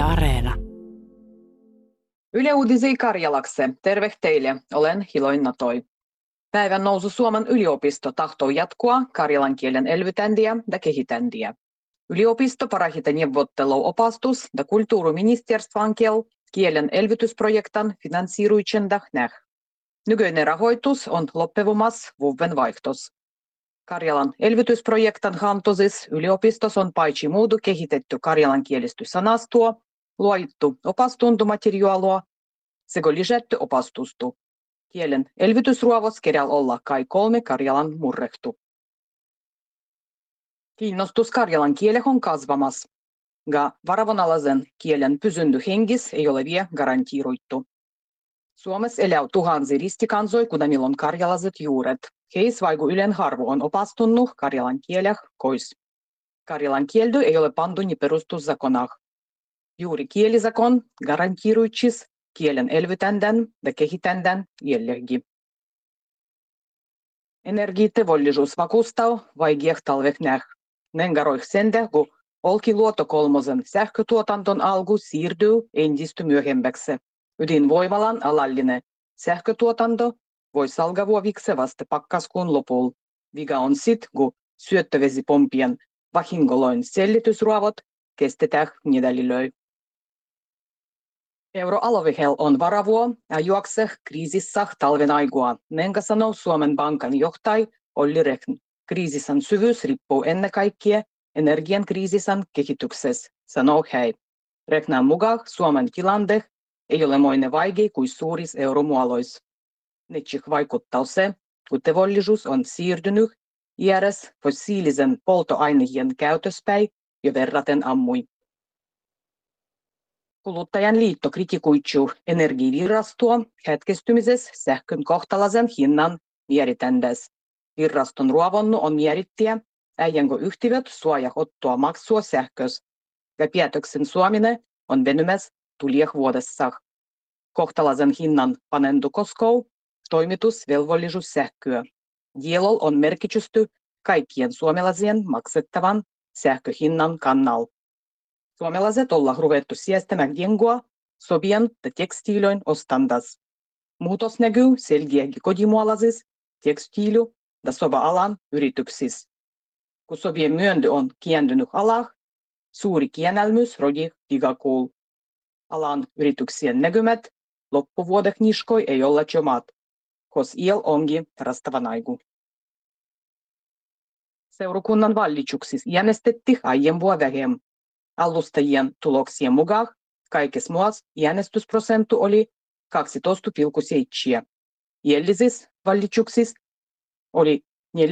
Yle Areena. Yle Uudisi Karjalakse. Terve teille. Olen Hiloinna Toi. Päivän nousu Suomen yliopisto tahtoo jatkua karjalan kielen elvytändiä ja kehitändiä. Yliopisto parahita neuvottelua opastus ja kulttuuriministeriön kielen elvytysprojektan finansiiruitsenda näh. Nykyinen rahoitus on loppevumassa vuoden vaihtos. Karjalan elvytysprojektan hantosis yliopistos on paitsi muudu kehitetty karjalan kielistys luoittu opastuntumateriaalua sekä lisätty opastustu. Kielen elvytysruovos kerjal olla kai kolme Karjalan murrehtu. Kiinnostus karjalan kiele on kasvamas, ga varavonalaisen kielen pysyndy hengis ei ole vielä garantiiroittu. Suomessa elää tuhansi ristikansoi, kuten on karjalaiset juuret. Heis vaiku ylen harvo on opastunut karjalan kieleh kois. Karjalan kieldy ei ole pantu ni perustuszakonah. Juuri kielisakon garantiiruitsis kielen elvytändän ja kehitändän jällegi. Energiitevollisuus vakustaa vaikeah talveh näh. Nengaroih sende, kun Olkiluoto kolmosen sähkötuotanton alku siirtyy entistä myöhemmäksi. Ydinvoimalan alallinen sähkötuotanto voi salga vuoviksi vasta pakkaskuun lopulla. Viga on sit, kun syöttövesipompien vahingoloin sellitysruovot kestetään niedalilöi. Euroalovihel on varavuo ja juokse kriisissä talven aigua. Nenkä sanoo Suomen Bankan johtaja Olli Rehn. Kriisisan syvyys riippuu ennen kaikkea energian kriisisan kehityksessä, sanoo hän. Rehnan mukaan Suomen tilanne ei ole moinen vaikea kuin suuris euromuolois. Netsik vaikuttaa se, kun teollisuus on siirtynyt iäres fossiilisen polttoaineen käytöspäin jo verraten ammui. Kuluttajan liitto kritikuitsuu energiavirastoa hetkestymisessä sähkön kohtalaisen hinnan mieritändäs. Viraston ruovonnu on mierittiä, äijänko yhtiöt suoja ottoa maksua sähkös, ja päätöksen suomine on venymäs vuodessa. Kohtalaisen hinnan panendu koskou toimitusvelvollisuus sähköä. Dielol on merkitysty kaikkien suomalaisien maksettavan sähköhinnan kannal. Suomalaiset ollaan ruvettu siestämään jengua sopien ja tekstiilöin ostandas. Muutos näkyy selkeäkin kotimuolaisissa tekstiily- ja sova-alan yrityksissä. Kun sovien myönty on kientynyt alah, suuri kienälmys rodi gigakuul. Alan yrityksien näkymät loppuvuodeh niskoi ei olla jomat, kos iel ongi rastavanaigu. Seurakunnan vallituksissa äänestettiin aiempua vähemmän. Alustajien tuloksien mukaan kaikessa muassa äänestysprosentu oli 12,7. Jäljisissä vallituksissa oli 14,4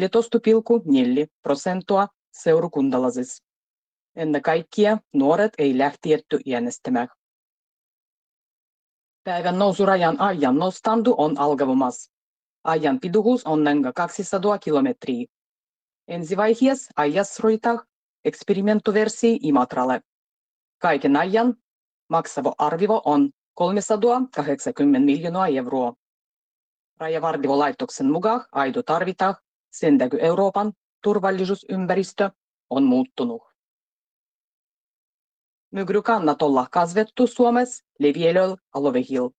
prosenttia seurakuntalaisissa. Ennen kaikkea nuoret ei lähtietty äänestämään. Päivän nousurajan ajan nostandu on alkavamassa. Ajan pituus on noin 200 kilometriä. Ensivaiheessa ajasroita eksperimentoversii Imatralle. Kaiken ajan maksava arvio on 380 miljoonaa euroa. Rajavartiolaitoksen mukaan aido tarvitaan sen takia Euroopan turvallisuusympäristö on muuttunut. Mygrykannat olla kasvettu Suomessa levielöl alovehil.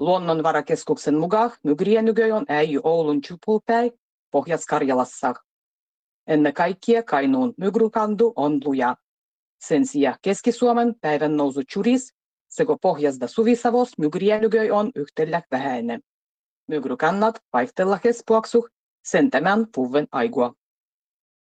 Luonnonvarakeskuksen mukaan mygrien nykö on äijy Oulun Tjupulpäi Pohjas-Karjalassa. Ennen kaikkea Kainuun mygrykandu on luja. Sen sijaan Keski-Suomen päivän nousu Churis sekä Pohjas- Suvisavos mygrien nykö on yhtellä vähäinen. Mygrykannat vaihtella kespuaksuh sen tämän vuoden aigua.